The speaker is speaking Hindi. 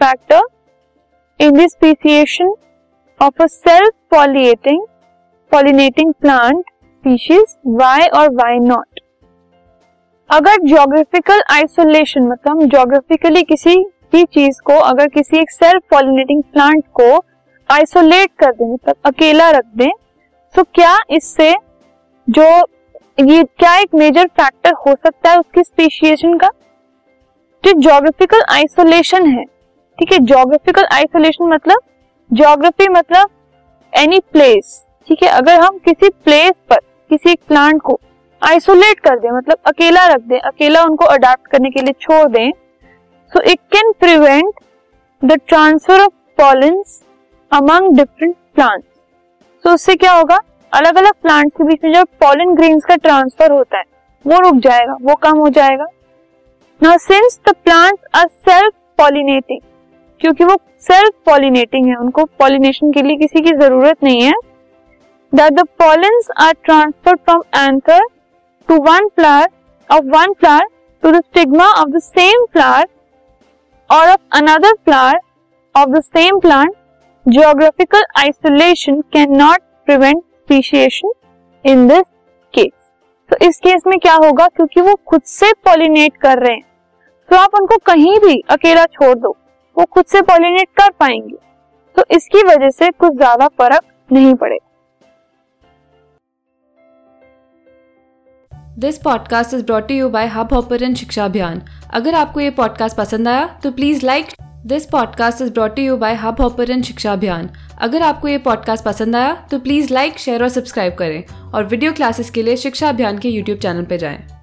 factor in the speciation of a self-pollinating, pollinating plant species? Why or why not? अगर जोग्राफिकल आइसोलेशन मतलब जोग्राफिकली किसी भी चीज़ को, अगर किसी एक सेल्फ पॉलिनेटिंग प्लांट को आइसोलेट कर दें मतलब अकेला रख दें तो क्या इससे जो, ये क्या एक मेजर फैक्टर हो सकता है उसकी स्पीशिएशन का जो जोग्राफिकल आइसोलेशन है ठीक है जोग्राफिकल आइसोलेशन मतलब जोग्राफी मतलब एनी प्लेस ठीक है, अगर हम किसी प्लेस पर, किसी एक प्लांट को आइसोलेट कर दें मतलब अकेला रख दें, अकेला उनको अडाप्ट करने के लिए छोड़ दें so it can prevent the transfer of pollens among different plant तो उससे क्या होगा? अलग अलग प्लांट्स के बीच में जब पॉलन ग्रेन्स का ट्रांसफ़र होता है, वो रुक जाएगा, वो कम हो जाएगा। Now since the plants are self pollinating क्योंकि वो सेल्फ पॉलिनेटिंग है, उनको पॉलिनेशन के लिए किसी की ज़रूरत नहीं है। That the pollens are transfer from anther to one flower of one flower to the stigma of the same flower और of another flower of the same plant geographical isolation can not prevent speciation in this case तो इस केस में क्या होगा? क्योंकि वो खुद से पॉलिनेट कर रहे हैं। तो आप उनको कहीं भी अकेला छोड़ दो। वो खुद से पॉलिनेट कर पाएँगे। तो इसकी वजह से कुछ ज़्यादा फ़र्क नहीं पड़ेगा this podcast is brought you by Hubhopper Shiksha Abhiyan अगर आपको ये पॉडकास्ट पसंद आया तो please like this podcast is brought you by Hubhopper Shiksha Abhiyan अगर आपको ये पॉडकास्ट पसंद आया तो प्लीज़ लाइक शेयर और सब्सक्राइब करें। और वीडियो क्लासेस के लिए शिक्षा अभियान के यूट्यूब चैनल पर जाएँ।